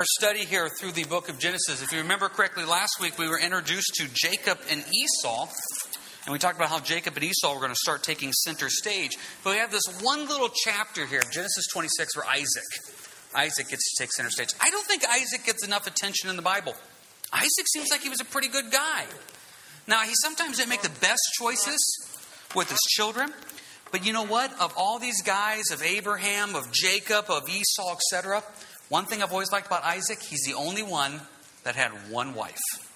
Our study here through the book of Genesis. If you remember correctly, last week we were introduced to Jacob and Esau. And we talked about how Jacob and Esau were going to start taking center stage. But we have this one little chapter here, Genesis 26, where Isaac, Isaac gets to take center stage. I don't think Isaac gets enough attention in the Bible. Isaac seems like he was a pretty good guy. Now, he sometimes didn't make the best choices with his children. But you know what? Of all these guys, of Abraham, of Jacob, of Esau, etc., one thing I've always liked about Isaac, he's the only one that had one wife.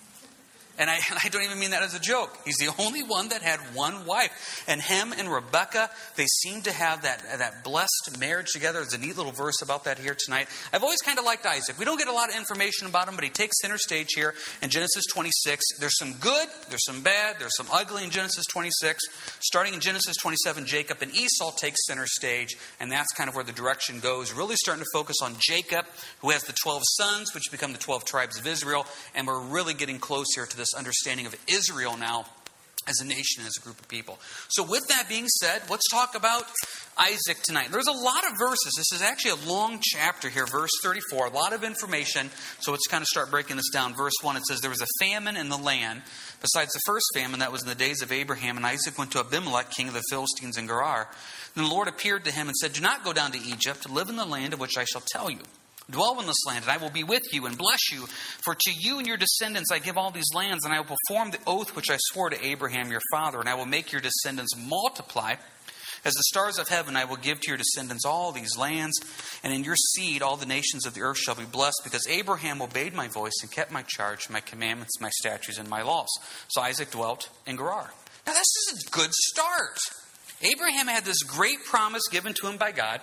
And I, I, don't even mean that as a joke. He's the only one that had one wife. And him and Rebecca, they seem to have that, that blessed marriage together. There's a neat little verse about that here tonight. I've always kind of liked Isaac. We don't get a lot of information about him, but he takes center stage here in Genesis 26. There's some good, there's some bad, there's some ugly in Genesis 26. Starting in Genesis 27, Jacob and Esau take center stage, and that's kind of where the direction goes. Really starting to focus on Jacob, who has the 12 sons, which become the 12 tribes of Israel, and we're really getting close here to this understanding of Israel now as a nation, as a group of people. So, with that being said, let's talk about Isaac tonight. There's a lot of verses. This is actually a long chapter here, verse 34, a lot of information. So, let's kind of start breaking this down. Verse 1, it says, There was a famine in the land, besides the first famine that was in the days of Abraham, and Isaac went to Abimelech, king of the Philistines in Gerar. And the Lord appeared to him and said, Do not go down to Egypt, live in the land of which I shall tell you. Dwell in this land, and I will be with you and bless you. For to you and your descendants I give all these lands, and I will perform the oath which I swore to Abraham your father, and I will make your descendants multiply. As the stars of heaven, I will give to your descendants all these lands, and in your seed all the nations of the earth shall be blessed, because Abraham obeyed my voice and kept my charge, my commandments, my statutes, and my laws. So Isaac dwelt in Gerar. Now, this is a good start. Abraham had this great promise given to him by God.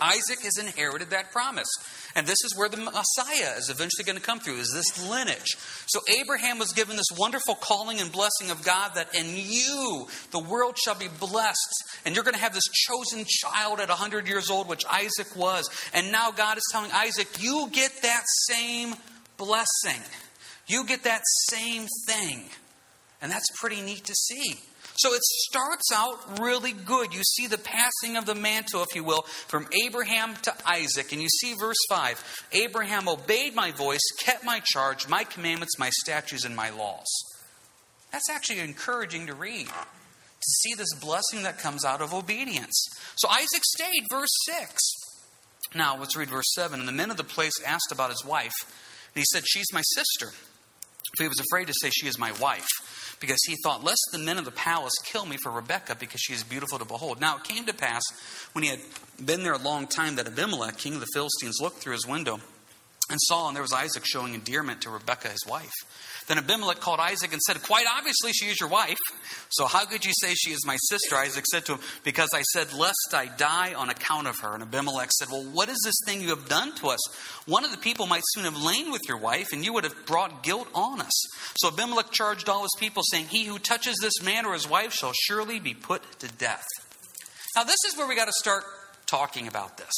Isaac has inherited that promise. And this is where the Messiah is eventually going to come through, is this lineage. So Abraham was given this wonderful calling and blessing of God that in you the world shall be blessed. And you're going to have this chosen child at 100 years old, which Isaac was. And now God is telling Isaac, you get that same blessing. You get that same thing. And that's pretty neat to see. So it starts out really good. You see the passing of the mantle, if you will, from Abraham to Isaac. And you see verse 5 Abraham obeyed my voice, kept my charge, my commandments, my statutes, and my laws. That's actually encouraging to read, to see this blessing that comes out of obedience. So Isaac stayed, verse 6. Now, let's read verse 7. And the men of the place asked about his wife, and he said, She's my sister. For he was afraid to say, She is my wife because he thought, Lest the men of the palace kill me for Rebekah, because she is beautiful to behold. Now it came to pass, when he had been there a long time, that Abimelech, king of the Philistines, looked through his window and saw, and there was Isaac showing endearment to Rebekah, his wife. Then Abimelech called Isaac and said, Quite obviously, she is your wife. So how could you say she is my sister? Isaac said to him, Because I said, Lest I die on account of her. And Abimelech said, Well, what is this thing you have done to us? One of the people might soon have lain with your wife, and you would have brought guilt on us. So Abimelech charged all his people, saying, He who touches this man or his wife shall surely be put to death. Now, this is where we got to start talking about this.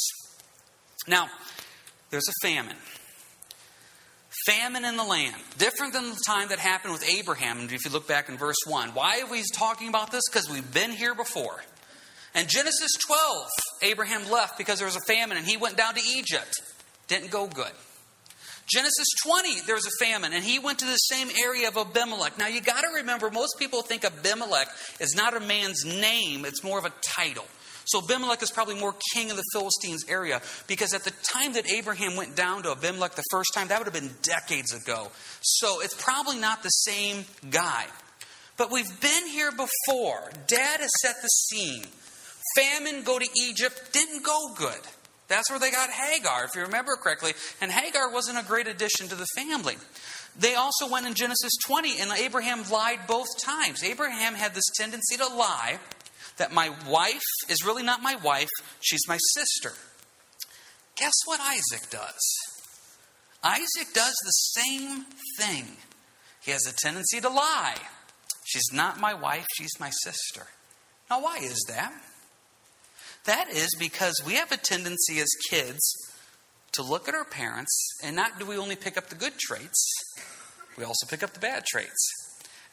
Now, there's a famine famine in the land, different than the time that happened with Abraham. If you look back in verse 1, why are we talking about this? Because we've been here before. In Genesis 12, Abraham left because there was a famine and he went down to Egypt. Didn't go good. Genesis 20, there was a famine, and he went to the same area of Abimelech. Now, you got to remember, most people think Abimelech is not a man's name, it's more of a title. So Abimelech is probably more king of the Philistines area because at the time that Abraham went down to Abimelech the first time, that would have been decades ago. So it's probably not the same guy. But we've been here before. Dad has set the scene. Famine, go to Egypt, didn't go good. That's where they got Hagar, if you remember correctly. And Hagar wasn't a great addition to the family. They also went in Genesis 20, and Abraham lied both times. Abraham had this tendency to lie that my wife is really not my wife, she's my sister. Guess what Isaac does? Isaac does the same thing. He has a tendency to lie. She's not my wife, she's my sister. Now, why is that? That is because we have a tendency as kids to look at our parents, and not do we only pick up the good traits, we also pick up the bad traits.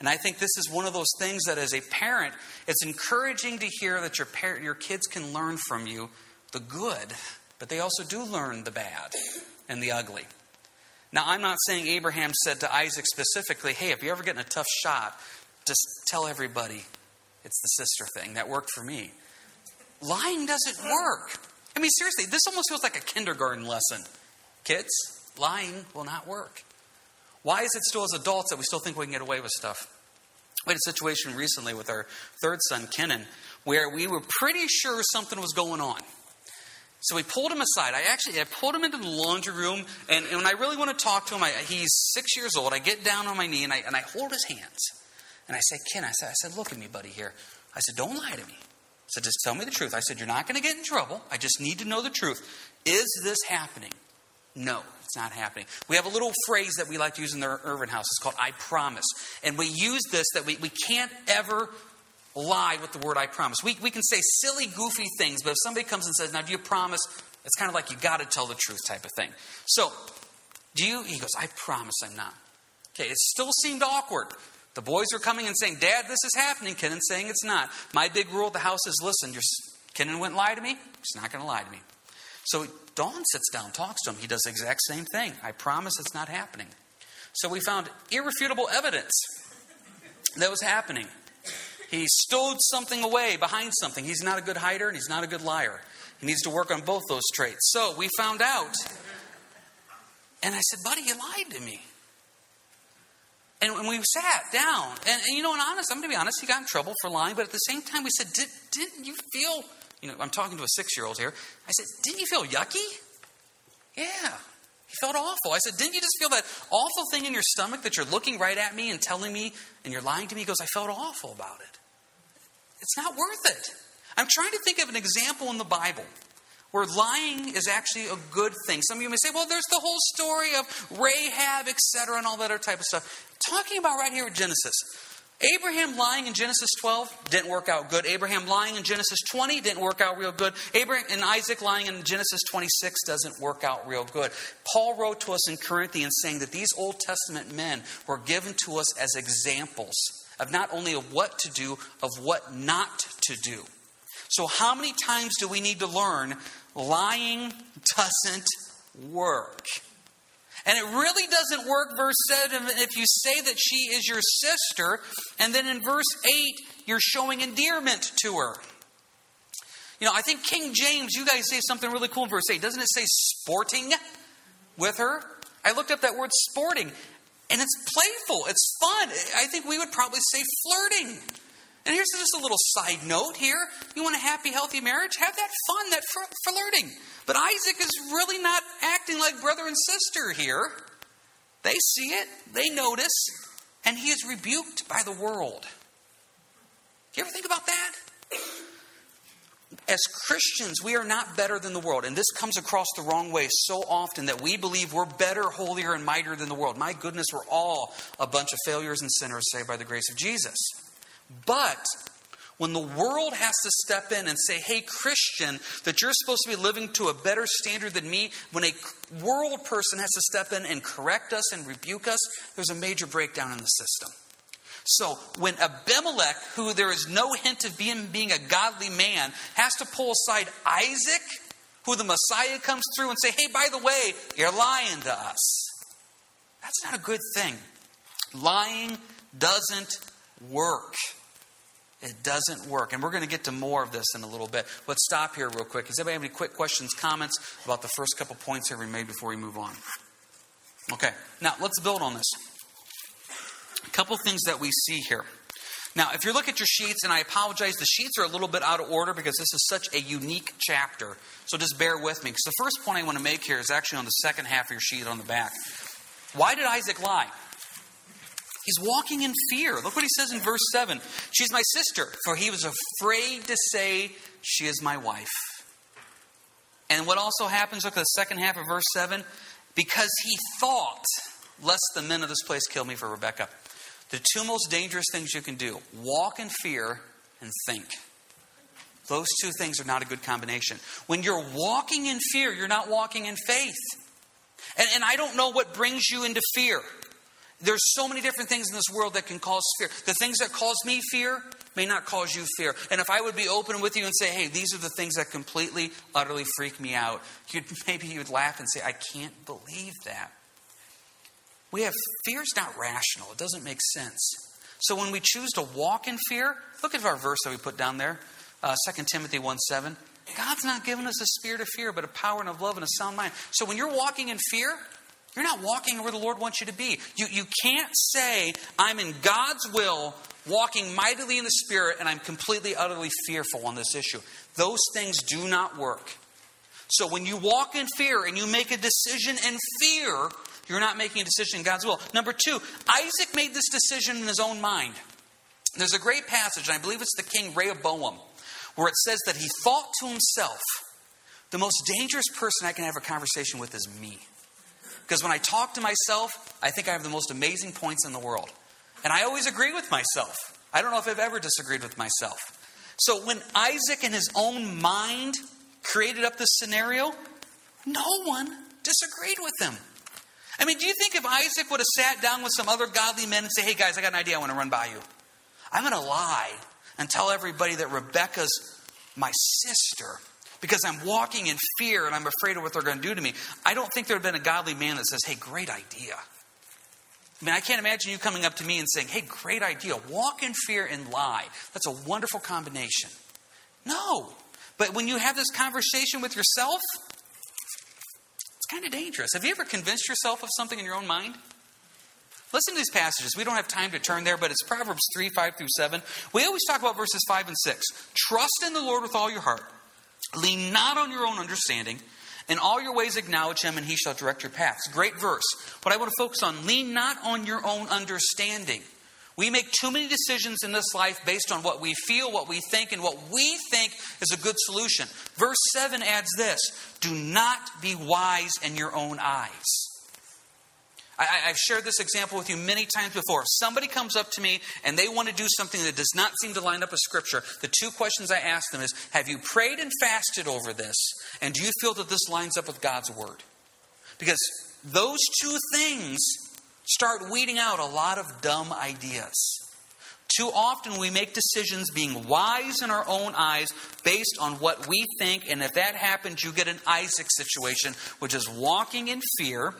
And I think this is one of those things that as a parent, it's encouraging to hear that your your kids can learn from you the good, but they also do learn the bad and the ugly. Now, I'm not saying Abraham said to Isaac specifically, hey, if you ever get in a tough shot, just tell everybody it's the sister thing. That worked for me. Lying doesn't work. I mean, seriously, this almost feels like a kindergarten lesson. Kids, lying will not work. Why is it still as adults that we still think we can get away with stuff? We had a situation recently with our third son, Kenan, where we were pretty sure something was going on. So we pulled him aside. I actually I pulled him into the laundry room, and, and when I really want to talk to him, I, he's six years old. I get down on my knee and I, and I hold his hands. And I say, Ken, I said, I said, look at me, buddy, here. I said, don't lie to me. I said, just tell me the truth. I said, you're not going to get in trouble. I just need to know the truth. Is this happening? No, it's not happening. We have a little phrase that we like to use in the Irvin house. It's called I promise. And we use this that we, we can't ever lie with the word I promise. We, we can say silly, goofy things, but if somebody comes and says, Now, do you promise? It's kind of like you got to tell the truth type of thing. So, do you? He goes, I promise I'm not. Okay, it still seemed awkward. The boys are coming and saying, Dad, this is happening. Kenan saying it's not. My big rule at the house is listen, Kenan wouldn't lie to me. He's not going to lie to me. So Dawn sits down, talks to him. He does the exact same thing. I promise it's not happening. So we found irrefutable evidence that was happening. He stowed something away behind something. He's not a good hider and he's not a good liar. He needs to work on both those traits. So we found out. And I said, Buddy, you lied to me. And we sat down, and, and you know, and honest, I'm going to be honest, he got in trouble for lying, but at the same time, we said, Did, Didn't you feel you know, I'm talking to a six year old here. I said, Didn't you feel yucky? Yeah. He felt awful. I said, Didn't you just feel that awful thing in your stomach that you're looking right at me and telling me and you're lying to me? He goes, I felt awful about it. It's not worth it. I'm trying to think of an example in the Bible where lying is actually a good thing. Some of you may say, well, there's the whole story of Rahab, etc., and all that other type of stuff. Talking about right here with Genesis. Abraham lying in Genesis 12 didn't work out good. Abraham lying in Genesis 20 didn't work out real good. Abraham and Isaac lying in Genesis 26 doesn't work out real good. Paul wrote to us in Corinthians saying that these Old Testament men were given to us as examples of not only of what to do, of what not to do. So, how many times do we need to learn lying doesn't work? And it really doesn't work, verse 7, if you say that she is your sister, and then in verse 8, you're showing endearment to her. You know, I think King James, you guys say something really cool in verse 8. Doesn't it say sporting with her? I looked up that word sporting, and it's playful, it's fun. I think we would probably say flirting. And here's just a little side note here. You want a happy, healthy marriage? Have that fun, that flirting. But Isaac is really not acting like brother and sister here. They see it, they notice, and he is rebuked by the world. Do you ever think about that? As Christians, we are not better than the world. And this comes across the wrong way so often that we believe we're better, holier, and mightier than the world. My goodness, we're all a bunch of failures and sinners saved by the grace of Jesus. But when the world has to step in and say, hey, Christian, that you're supposed to be living to a better standard than me, when a world person has to step in and correct us and rebuke us, there's a major breakdown in the system. So when Abimelech, who there is no hint of being, being a godly man, has to pull aside Isaac, who the Messiah comes through and say, hey, by the way, you're lying to us. That's not a good thing. Lying doesn't work. It doesn't work. And we're going to get to more of this in a little bit. Let's stop here real quick. Does anybody have any quick questions, comments about the first couple points here we made before we move on? Okay, now let's build on this. A couple things that we see here. Now, if you look at your sheets, and I apologize, the sheets are a little bit out of order because this is such a unique chapter. So just bear with me. Because the first point I want to make here is actually on the second half of your sheet on the back. Why did Isaac lie? He's walking in fear. Look what he says in verse 7 She's my sister, for he was afraid to say, She is my wife. And what also happens, look at the second half of verse 7 because he thought, Lest the men of this place kill me for Rebecca. The two most dangerous things you can do walk in fear and think. Those two things are not a good combination. When you're walking in fear, you're not walking in faith. And, and I don't know what brings you into fear. There's so many different things in this world that can cause fear. The things that cause me fear may not cause you fear. And if I would be open with you and say, hey, these are the things that completely, utterly freak me out, you'd, maybe you would laugh and say, I can't believe that. We have fear is not rational, it doesn't make sense. So when we choose to walk in fear, look at our verse that we put down there, uh, 2 Timothy 1 7. God's not given us a spirit of fear, but a power and of love and a sound mind. So when you're walking in fear, you're not walking where the Lord wants you to be. You, you can't say, I'm in God's will, walking mightily in the Spirit, and I'm completely, utterly fearful on this issue. Those things do not work. So when you walk in fear and you make a decision in fear, you're not making a decision in God's will. Number two, Isaac made this decision in his own mind. There's a great passage, and I believe it's the king Rehoboam, where it says that he thought to himself, the most dangerous person I can have a conversation with is me. Because when I talk to myself, I think I have the most amazing points in the world. And I always agree with myself. I don't know if I've ever disagreed with myself. So when Isaac in his own mind created up this scenario, no one disagreed with him. I mean, do you think if Isaac would have sat down with some other godly men and say, hey guys, I got an idea I want to run by you? I'm going to lie and tell everybody that Rebecca's my sister because I'm walking in fear and I'm afraid of what they're going to do to me. I don't think there would been a godly man that says, hey, great idea. I mean, I can't imagine you coming up to me and saying, hey, great idea. Walk in fear and lie. That's a wonderful combination. No. But when you have this conversation with yourself, it's kind of dangerous. Have you ever convinced yourself of something in your own mind? Listen to these passages. We don't have time to turn there, but it's Proverbs 3 5 through 7. We always talk about verses 5 and 6. Trust in the Lord with all your heart Lean not on your own understanding. In all your ways acknowledge him, and he shall direct your paths. Great verse. But I want to focus on lean not on your own understanding. We make too many decisions in this life based on what we feel, what we think, and what we think is a good solution. Verse 7 adds this Do not be wise in your own eyes. I, have shared this example with you many times before. If somebody comes up to me and they want to do something that does not seem to line up with Scripture, the two questions I ask them is Have you prayed and fasted over this? And do you feel that this lines up with God's Word? Because those two things start weeding out a lot of dumb ideas. Too often we make decisions being wise in our own eyes based on what we think, and if that happens, you get an Isaac situation, which is walking in fear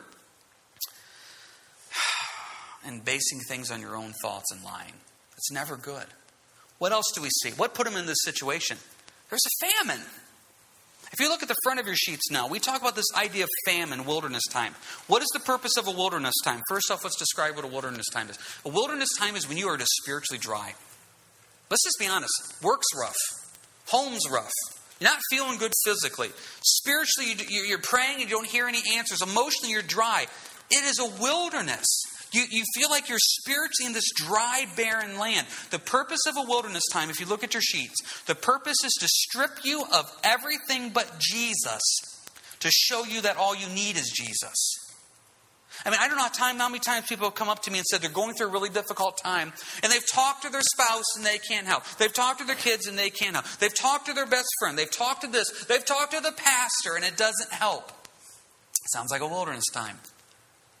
and basing things on your own thoughts and lying. It's never good. What else do we see? What put them in this situation? There's a famine. If you look at the front of your sheets now, we talk about this idea of famine, wilderness time. What is the purpose of a wilderness time? First off, let's describe what a wilderness time is. A wilderness time is when you are just spiritually dry. Let's just be honest. Work's rough, home's rough. Not feeling good physically. Spiritually, you're praying and you don't hear any answers. Emotionally, you're dry. It is a wilderness. You, you feel like you're spiritually in this dry, barren land. The purpose of a wilderness time, if you look at your sheets, the purpose is to strip you of everything but Jesus, to show you that all you need is Jesus. I mean, I don't know how, time, how many times people have come up to me and said they're going through a really difficult time, and they've talked to their spouse and they can't help. They've talked to their kids and they can't help. They've talked to their best friend. They've talked to this. They've talked to the pastor and it doesn't help. Sounds like a wilderness time.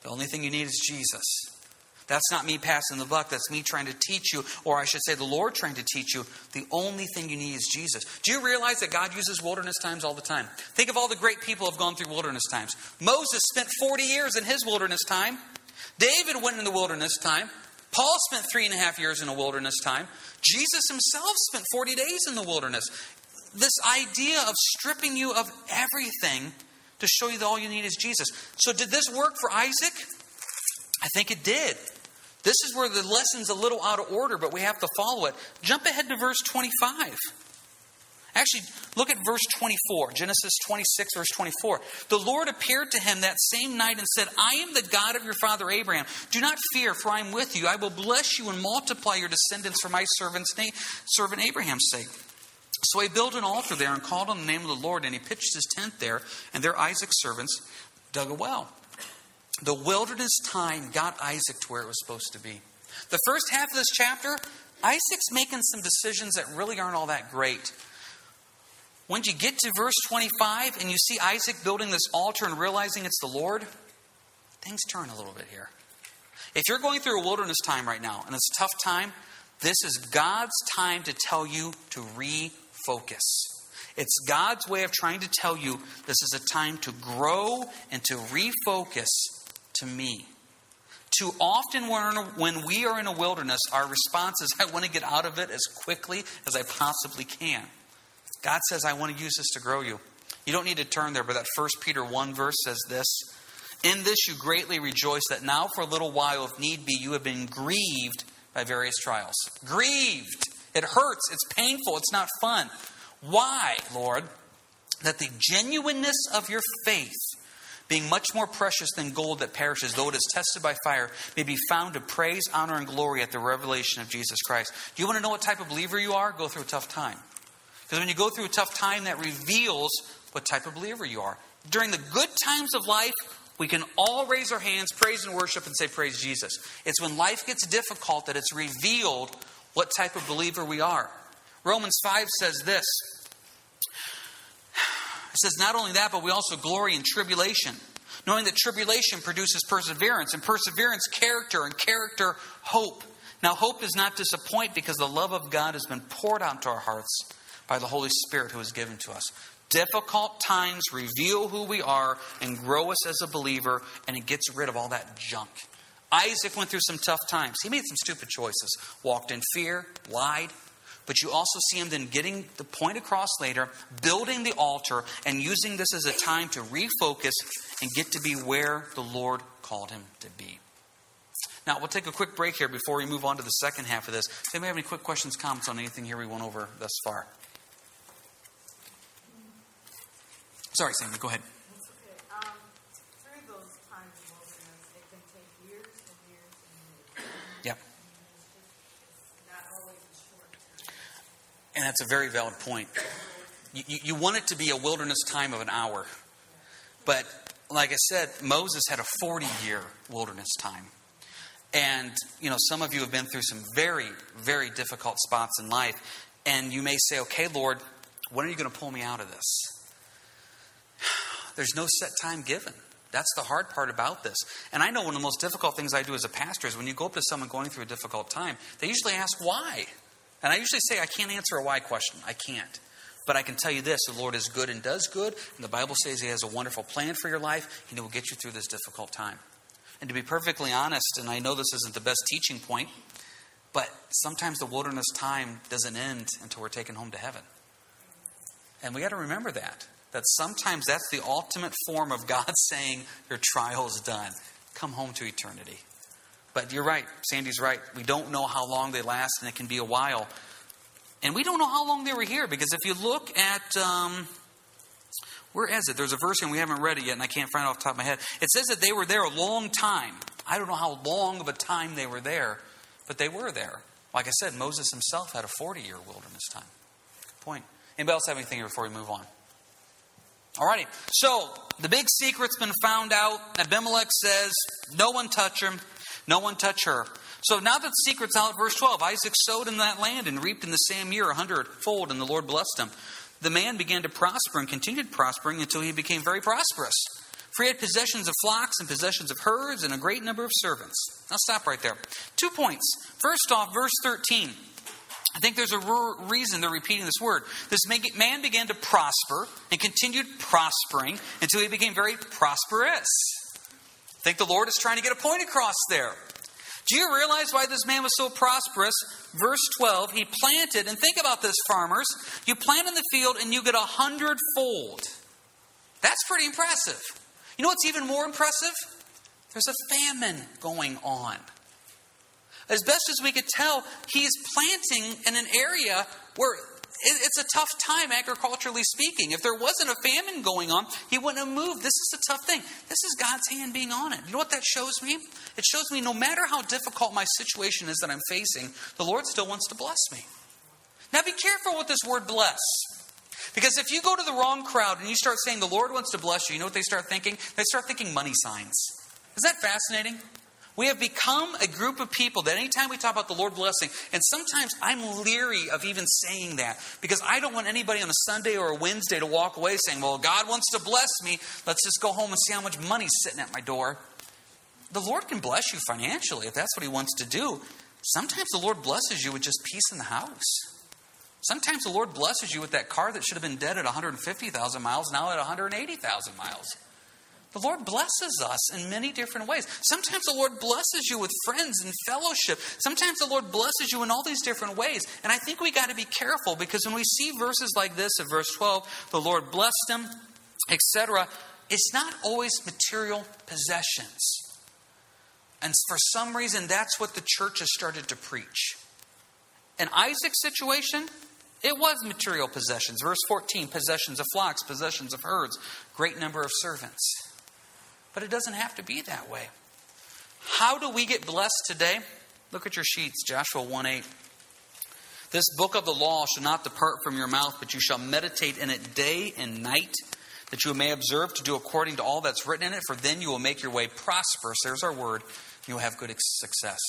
The only thing you need is Jesus. That's not me passing the buck. That's me trying to teach you, or I should say, the Lord trying to teach you. The only thing you need is Jesus. Do you realize that God uses wilderness times all the time? Think of all the great people who have gone through wilderness times. Moses spent 40 years in his wilderness time. David went in the wilderness time. Paul spent three and a half years in a wilderness time. Jesus himself spent 40 days in the wilderness. This idea of stripping you of everything to show you that all you need is Jesus. So, did this work for Isaac? I think it did. This is where the lesson's a little out of order, but we have to follow it. Jump ahead to verse 25. Actually, look at verse 24, Genesis 26, verse 24. The Lord appeared to him that same night and said, I am the God of your father Abraham. Do not fear, for I am with you. I will bless you and multiply your descendants for my servant's name, servant Abraham's sake. So he built an altar there and called on the name of the Lord, and he pitched his tent there, and there Isaac's servants dug a well. The wilderness time got Isaac to where it was supposed to be. The first half of this chapter, Isaac's making some decisions that really aren't all that great. When you get to verse 25 and you see Isaac building this altar and realizing it's the Lord, things turn a little bit here. If you're going through a wilderness time right now and it's a tough time, this is God's time to tell you to refocus. It's God's way of trying to tell you this is a time to grow and to refocus to me, Too often, when we are in a wilderness, our response is, I want to get out of it as quickly as I possibly can. God says, I want to use this to grow you. You don't need to turn there, but that 1 Peter 1 verse says this In this you greatly rejoice that now, for a little while, if need be, you have been grieved by various trials. Grieved. It hurts. It's painful. It's not fun. Why, Lord? That the genuineness of your faith being much more precious than gold that perishes, though it is tested by fire, may be found to praise, honor, and glory at the revelation of Jesus Christ. Do you want to know what type of believer you are? Go through a tough time. Because when you go through a tough time, that reveals what type of believer you are. During the good times of life, we can all raise our hands, praise and worship, and say, Praise Jesus. It's when life gets difficult that it's revealed what type of believer we are. Romans 5 says this it says, not only that, but we also glory in tribulation, knowing that tribulation produces perseverance, and perseverance, character, and character, hope. Now, hope does not disappoint because the love of God has been poured out to our hearts by the Holy Spirit who is given to us. Difficult times reveal who we are and grow us as a believer, and it gets rid of all that junk. Isaac went through some tough times. He made some stupid choices, walked in fear, lied, but you also see him then getting the point across later, building the altar, and using this as a time to refocus and get to be where the Lord called him to be. Now, we'll take a quick break here before we move on to the second half of this. Does anybody have any quick questions, comments on anything here we went over thus far? Sorry, Sammy, go ahead. And that's a very valid point. You, you, want it to be a wilderness time of an hour. But like I said, Moses had a 40 year wilderness time. And, you know, some of you have been through some very, very difficult spots in life. And you may say, okay, Lord, when are you going to pull me out of this? There's no set time given. That's the hard part about this. And I know one of the most difficult things I do as a pastor is when you go up to someone going through a difficult time, they usually ask why. And I usually say I can't answer a why question. I can't. But I can tell you this the Lord is good and does good. And the Bible says He has a wonderful plan for your life, and He will get you through this difficult time. And to be perfectly honest, and I know this isn't the best teaching point, but sometimes the wilderness time doesn't end until we're taken home to heaven. And we got to remember that. That sometimes that's the ultimate form of God saying, Your trial is done. Come home to eternity. But you're right. Sandy's right. We don't know how long they last, and it can be a while. And we don't know how long they were here because if you look at. Um, where is it? There's a verse and we haven't read it yet, and I can't find it off the top of my head. It says that they were there a long time. I don't know how long of a time they were there, but they were there. Like I said, Moses himself had a 40 year wilderness time. Good point. Anybody else have anything here before we move on? Alrighty. So, the big secret's been found out. Abimelech says, No one touch him. No one touch her. So now that the secret's out, verse 12 Isaac sowed in that land and reaped in the same year a hundredfold, and the Lord blessed him. The man began to prosper and continued prospering until he became very prosperous. For he had possessions of flocks and possessions of herds and a great number of servants. I'll stop right there. Two points. First off, verse 13. I think there's a reason they're repeating this word. This man began to prosper and continued prospering until he became very prosperous think the Lord is trying to get a point across there. Do you realize why this man was so prosperous? Verse 12, he planted, and think about this, farmers. You plant in the field and you get a hundredfold. That's pretty impressive. You know what's even more impressive? There's a famine going on. As best as we could tell, he's planting in an area where it's a tough time, agriculturally speaking. If there wasn't a famine going on, he wouldn't have moved. This is a tough thing. This is God's hand being on it. You know what that shows me? It shows me no matter how difficult my situation is that I'm facing, the Lord still wants to bless me. Now be careful with this word bless. Because if you go to the wrong crowd and you start saying the Lord wants to bless you, you know what they start thinking? They start thinking money signs. Is that fascinating? We have become a group of people that anytime we talk about the Lord blessing, and sometimes I'm leery of even saying that because I don't want anybody on a Sunday or a Wednesday to walk away saying, Well, God wants to bless me. Let's just go home and see how much money's sitting at my door. The Lord can bless you financially if that's what He wants to do. Sometimes the Lord blesses you with just peace in the house. Sometimes the Lord blesses you with that car that should have been dead at 150,000 miles, now at 180,000 miles. The Lord blesses us in many different ways. Sometimes the Lord blesses you with friends and fellowship. Sometimes the Lord blesses you in all these different ways. And I think we got to be careful because when we see verses like this in verse 12, the Lord blessed them, etc., it's not always material possessions. And for some reason, that's what the church has started to preach. In Isaac's situation, it was material possessions. Verse 14 possessions of flocks, possessions of herds, great number of servants. But it doesn't have to be that way. How do we get blessed today? Look at your sheets, Joshua 1 8. This book of the law shall not depart from your mouth, but you shall meditate in it day and night, that you may observe to do according to all that's written in it, for then you will make your way prosperous. There's our word. You will have good success.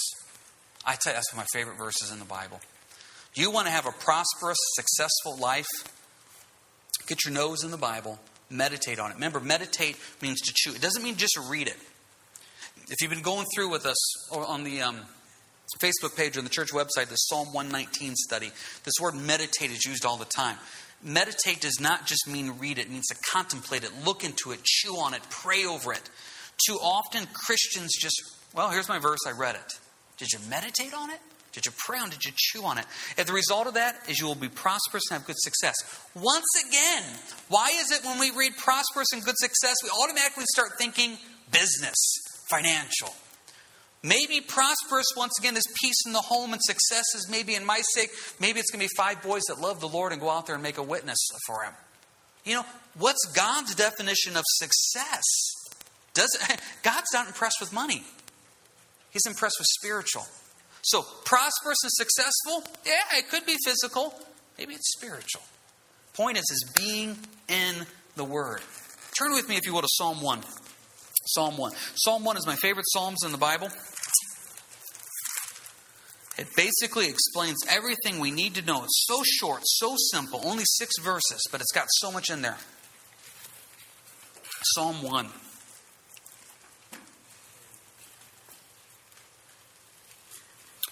I tell you, that's one of my favorite verses in the Bible. You want to have a prosperous, successful life? Get your nose in the Bible meditate on it. Remember, meditate means to chew. It doesn't mean just read it. If you've been going through with us on the um, Facebook page or the church website, the Psalm 119 study, this word meditate is used all the time. Meditate does not just mean read it, it means to contemplate it, look into it, chew on it, pray over it. Too often, Christians just, well, here's my verse, I read it. Did you meditate on it? Did you pray on? it? Did you chew on it? If the result of that is you will be prosperous and have good success. Once again, why is it when we read prosperous and good success, we automatically start thinking business, financial? Maybe prosperous, once again, is peace in the home and success is maybe in my sake. Maybe it's going to be five boys that love the Lord and go out there and make a witness for Him. You know, what's God's definition of success? Does God's not impressed with money. He's impressed with spiritual. So, prosperous and successful, yeah, it could be physical. Maybe it's spiritual. Point is, is being in the Word. Turn with me, if you will, to Psalm 1. Psalm 1. Psalm 1 is my favorite Psalms in the Bible. It basically explains everything we need to know. It's so short, so simple, only six verses, but it's got so much in there. Psalm 1.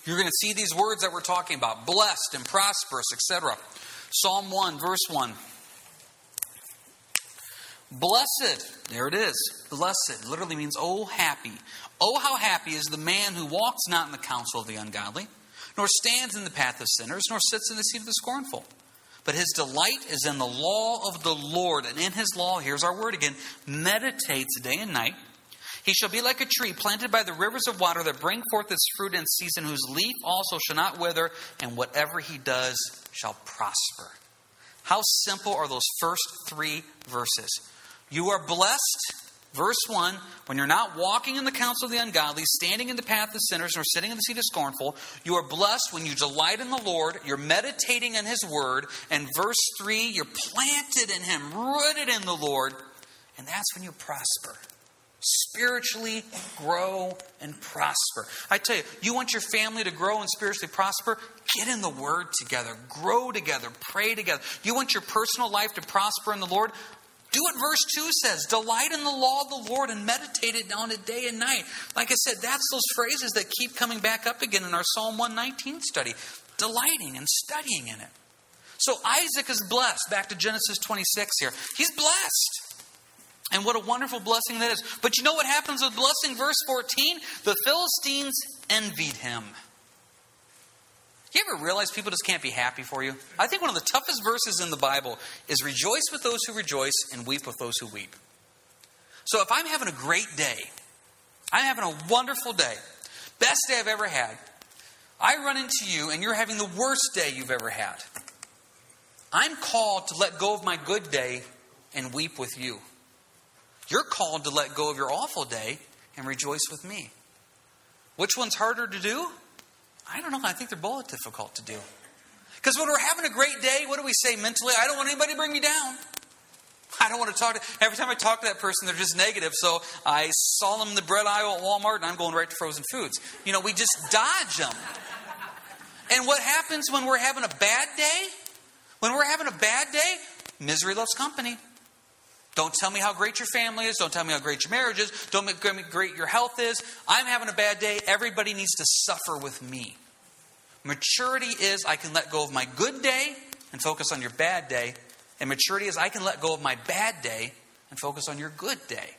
You're going to see these words that we're talking about blessed and prosperous, etc. Psalm 1, verse 1. Blessed, there it is. Blessed literally means, oh, happy. Oh, how happy is the man who walks not in the counsel of the ungodly, nor stands in the path of sinners, nor sits in the seat of the scornful. But his delight is in the law of the Lord, and in his law, here's our word again, meditates day and night. He shall be like a tree planted by the rivers of water that bring forth its fruit in season, whose leaf also shall not wither, and whatever he does shall prosper. How simple are those first three verses? You are blessed, verse 1, when you're not walking in the counsel of the ungodly, standing in the path of sinners, nor sitting in the seat of scornful. You are blessed when you delight in the Lord, you're meditating in his word. And verse 3, you're planted in him, rooted in the Lord, and that's when you prosper spiritually grow and prosper. I tell you, you want your family to grow and spiritually prosper? Get in the Word together, grow together, pray together. You want your personal life to prosper in the Lord? Do what verse 2 says delight in the law of the Lord and meditate it on it day and night. Like I said, that's those phrases that keep coming back up again in our Psalm 119 study. Delighting and studying in it. So Isaac is blessed. Back to Genesis 26 here. He's blessed. And what a wonderful blessing that is. But you know what happens with blessing? Verse 14 the Philistines envied him. You ever realize people just can't be happy for you? I think one of the toughest verses in the Bible is rejoice with those who rejoice and weep with those who weep. So if I'm having a great day, I'm having a wonderful day, best day I've ever had, I run into you and you're having the worst day you've ever had. I'm called to let go of my good day and weep with you. You're called to let go of your awful day and rejoice with me. Which one's harder to do? I don't know. I think they're both difficult to do. Because when we're having a great day, what do we say mentally? I don't want anybody to bring me down. I don't want to talk to every time I talk to that person, they're just negative. So I saw them in the bread aisle at Walmart and I'm going right to frozen foods. You know, we just dodge them. And what happens when we're having a bad day? When we're having a bad day, misery loves company. Don't tell me how great your family is. Don't tell me how great your marriage is. Don't tell me how great your health is. I'm having a bad day. Everybody needs to suffer with me. Maturity is I can let go of my good day and focus on your bad day. And maturity is I can let go of my bad day and focus on your good day.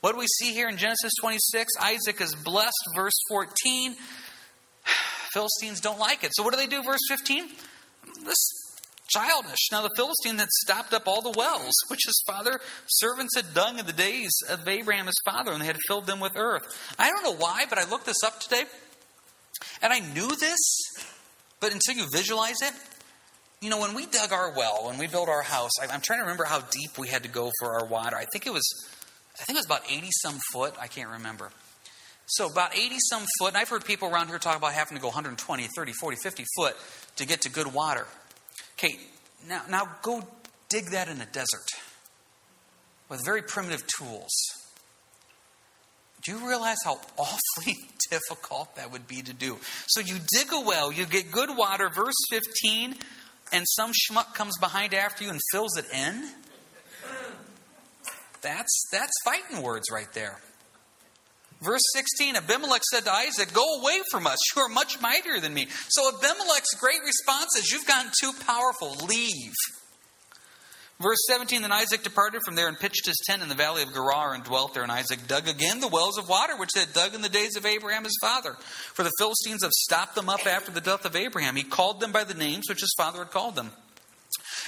What do we see here in Genesis 26? Isaac is blessed, verse 14. Philistines don't like it. So what do they do, verse 15? This childish. Now the Philistine had stopped up all the wells which his father servants had dug in the days of Abraham his father, and they had filled them with earth. I don't know why, but I looked this up today, and I knew this, but until you visualize it, you know, when we dug our well, when we built our house, I'm trying to remember how deep we had to go for our water. I think it was, I think it was about 80 some foot. I can't remember. So about 80 some foot, and I've heard people around here talk about having to go 120, 30, 40, 50 foot to get to good water. Okay, now, now go dig that in a desert with very primitive tools. Do you realize how awfully difficult that would be to do? So you dig a well, you get good water, verse 15, and some schmuck comes behind after you and fills it in? That's, that's fighting words right there. Verse 16 Abimelech said to Isaac, Go away from us. You are much mightier than me. So Abimelech's great response is, You've gotten too powerful. Leave. Verse 17 Then Isaac departed from there and pitched his tent in the valley of Gerar and dwelt there. And Isaac dug again the wells of water which they had dug in the days of Abraham his father. For the Philistines have stopped them up after the death of Abraham. He called them by the names which his father had called them.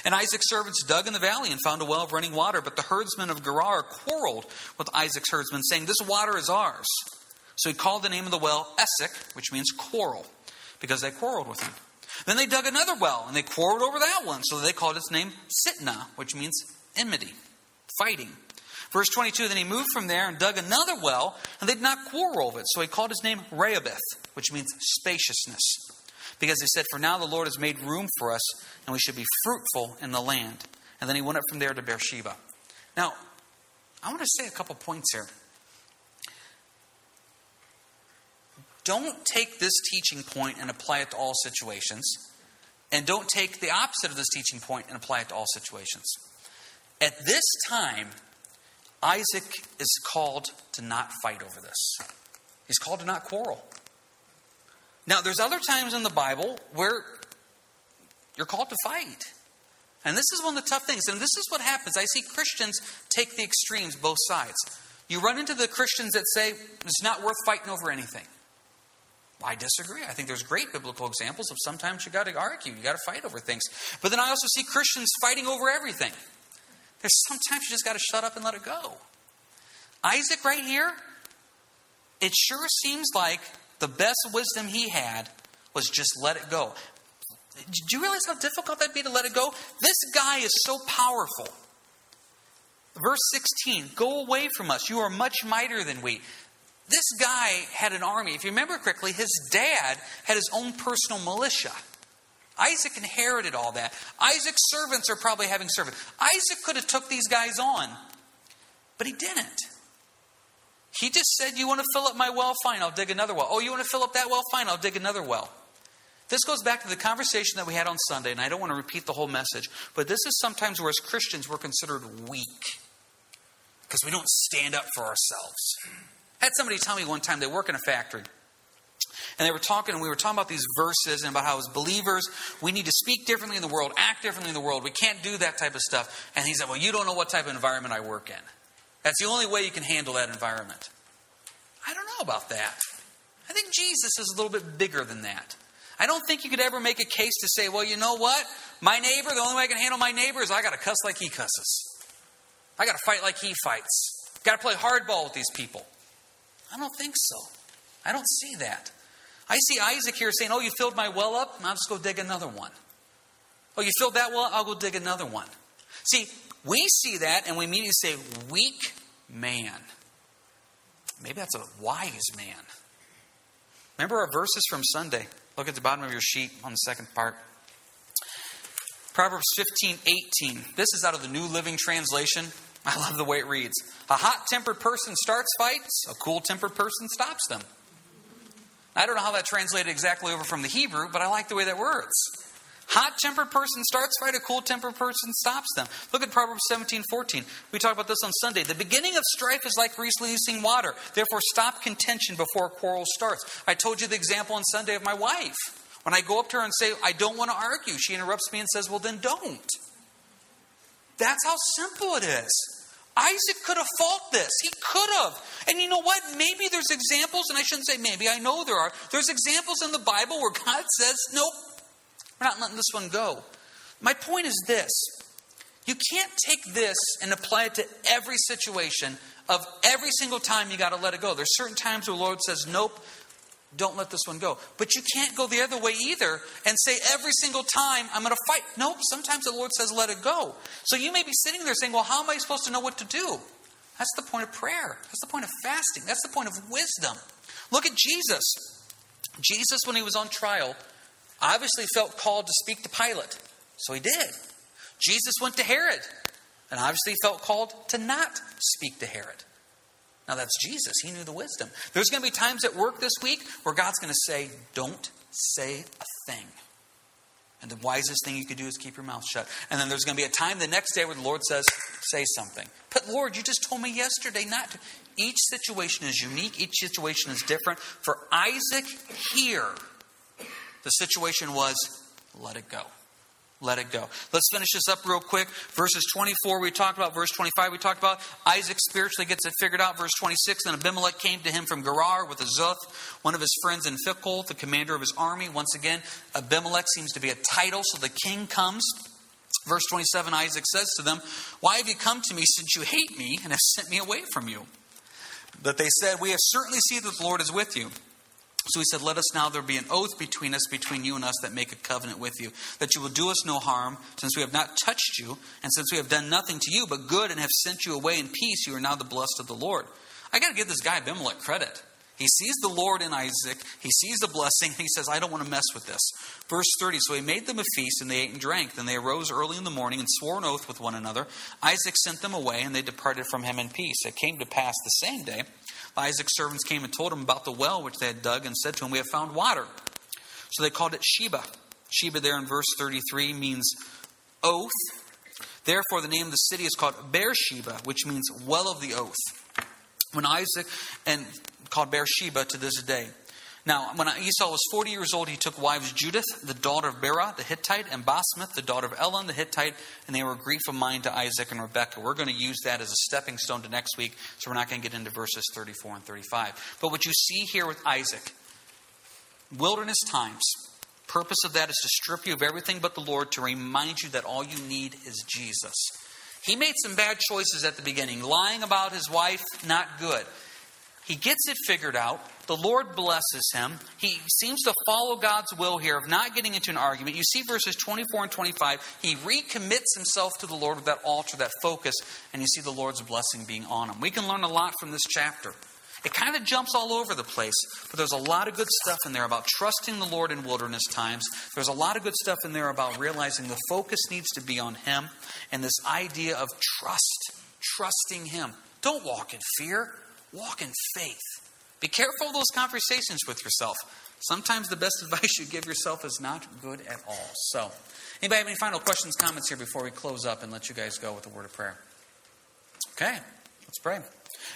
And Isaac's servants dug in the valley and found a well of running water, but the herdsmen of Gerar quarreled with Isaac's herdsmen, saying, This water is ours. So he called the name of the well Essek, which means quarrel, because they quarreled with him. Then they dug another well, and they quarreled over that one, so they called its name Sitnah, which means enmity, fighting. Verse 22 Then he moved from there and dug another well, and they did not quarrel over it, so he called his name Rehoboth, which means spaciousness because he said, For now the Lord has made room for us, and we should be fruitful in the land. And then he went up from there to Beersheba. Now, I want to say a couple points here. Don't take this teaching point and apply it to all situations. And don't take the opposite of this teaching point and apply it to all situations. At this time, Isaac is called to not fight over this. He's called to not quarrel. Now, there's other times in the Bible where you're called to fight. And this is one of the tough things. And this is what happens. I see Christians take the extremes, both sides. You run into the Christians that say it's not worth fighting over anything. I disagree. I think there's great biblical examples of sometimes you got to argue, you got to fight over things. But then I also see Christians fighting over everything. There's sometimes you just got to shut up and let it go. Isaac, right here, it sure seems like the best wisdom he had was just let it go. Do you realize how difficult that'd be to let it go? This guy is so powerful. Verse 16 Go away from us. You are much mightier than we. This guy had an army. If you remember correctly, his dad had his own personal militia. Isaac inherited all that. Isaac's servants are probably having servants. Isaac could have took these guys on, but he didn't. He just said, You want to fill up my well? Fine, I'll dig another well. Oh, you want to fill up that well? Fine, I'll dig another well. This goes back to the conversation that we had on Sunday, and I don't want to repeat the whole message, but this is sometimes where, as Christians, we're considered weak because we don't stand up for ourselves. I had somebody tell me one time they work in a factory. And they were talking, and we were talking about these verses and about how, as believers, we need to speak differently in the world, act differently in the world. We can't do that type of stuff. And he said, Well, you don't know what type of environment I work in. That's the only way you can handle that environment. I don't know about that. I think Jesus is a little bit bigger than that. I don't think you could ever make a case to say, well, you know what? My neighbor, the only way I can handle my neighbor is I got to cuss like he cusses. I got to fight like he fights. Got to play hardball with these people. I don't think so. I don't see that. I see Isaac here saying, Oh, you filled my well up? I'll just go dig another one. Oh, you filled that well? I'll go dig another one. See, we see that and we immediately say, weak man. Maybe that's a wise man. Remember our verses from Sunday. Look at the bottom of your sheet on the second part. Proverbs 15, 18. This is out of the New Living Translation. I love the way it reads. A hot tempered person starts fights, a cool tempered person stops them. I don't know how that translated exactly over from the Hebrew, but I like the way that words. Hot tempered person starts fight, a cool tempered person stops them. Look at Proverbs 17 14. We talked about this on Sunday. The beginning of strife is like releasing water. Therefore, stop contention before a quarrel starts. I told you the example on Sunday of my wife. When I go up to her and say, I don't want to argue, she interrupts me and says, Well, then don't. That's how simple it is. Isaac could have fought this. He could have. And you know what? Maybe there's examples, and I shouldn't say maybe, I know there are. There's examples in the Bible where God says, nope, we're not letting this one go. My point is this you can't take this and apply it to every situation of every single time you got to let it go. There's certain times where the Lord says, nope, don't let this one go. But you can't go the other way either and say every single time I'm going to fight. Nope, sometimes the Lord says let it go. So you may be sitting there saying, well, how am I supposed to know what to do? That's the point of prayer. That's the point of fasting. That's the point of wisdom. Look at Jesus. Jesus, when he was on trial, obviously felt called to speak to Pilate. So he did. Jesus went to Herod and obviously felt called to not speak to Herod. Now, that's Jesus. He knew the wisdom. There's going to be times at work this week where God's going to say, Don't say a thing. And the wisest thing you could do is keep your mouth shut. And then there's going to be a time the next day where the Lord says, Say something. But Lord, you just told me yesterday not to. Each situation is unique, each situation is different. For Isaac here, the situation was, Let it go let it go. Let's finish this up real quick. Verses 24, we talked about. Verse 25, we talked about. Isaac spiritually gets it figured out. Verse 26, then Abimelech came to him from Gerar with Azuth, one of his friends in Phicol, the commander of his army. Once again, Abimelech seems to be a title, so the king comes. Verse 27, Isaac says to them, Why have you come to me since you hate me and have sent me away from you? But they said, We have certainly seen that the Lord is with you. So he said, Let us now there be an oath between us, between you and us, that make a covenant with you, that you will do us no harm, since we have not touched you, and since we have done nothing to you but good, and have sent you away in peace, you are now the blessed of the Lord. I got to give this guy Abimelech credit. He sees the Lord in Isaac, he sees the blessing, and he says, I don't want to mess with this. Verse 30 So he made them a feast, and they ate and drank. Then they arose early in the morning and swore an oath with one another. Isaac sent them away, and they departed from him in peace. It came to pass the same day Isaac's servants came and told him about the well which they had dug and said to him, We have found water. So they called it Sheba. Sheba, there in verse 33, means oath. Therefore, the name of the city is called Beersheba, which means well of the oath. When Isaac, and called Beersheba to this day. Now, when Esau was 40 years old, he took wives Judith, the daughter of Bera, the Hittite, and Basmath, the daughter of Elon, the Hittite, and they were grief of mind to Isaac and Rebekah. We're going to use that as a stepping stone to next week, so we're not going to get into verses 34 and 35. But what you see here with Isaac, wilderness times, purpose of that is to strip you of everything but the Lord, to remind you that all you need is Jesus. He made some bad choices at the beginning, lying about his wife, not good. He gets it figured out. The Lord blesses him. He seems to follow God's will here of not getting into an argument. You see verses 24 and 25. He recommits himself to the Lord with that altar, that focus, and you see the Lord's blessing being on him. We can learn a lot from this chapter. It kind of jumps all over the place, but there's a lot of good stuff in there about trusting the Lord in wilderness times. There's a lot of good stuff in there about realizing the focus needs to be on Him and this idea of trust, trusting Him. Don't walk in fear. Walk in faith. Be careful of those conversations with yourself. Sometimes the best advice you give yourself is not good at all. So, anybody have any final questions, comments here before we close up and let you guys go with a word of prayer? Okay, let's pray.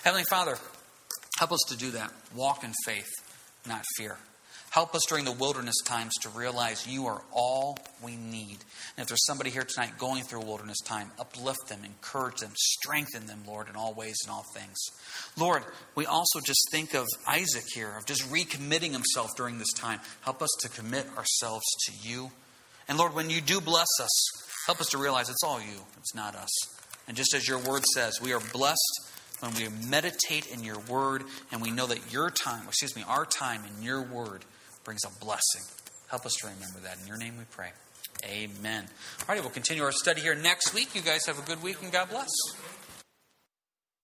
Heavenly Father, help us to do that. Walk in faith, not fear. Help us during the wilderness times to realize you are all we need. And if there's somebody here tonight going through a wilderness time, uplift them, encourage them, strengthen them, Lord, in all ways and all things. Lord, we also just think of Isaac here, of just recommitting himself during this time. Help us to commit ourselves to you. And Lord, when you do bless us, help us to realize it's all you, it's not us. And just as your word says, we are blessed when we meditate in your word and we know that your time, excuse me, our time in your word brings a blessing. Help us to remember that. In your name we pray. Amen. All right, we'll continue our study here next week. You guys have a good week and God bless.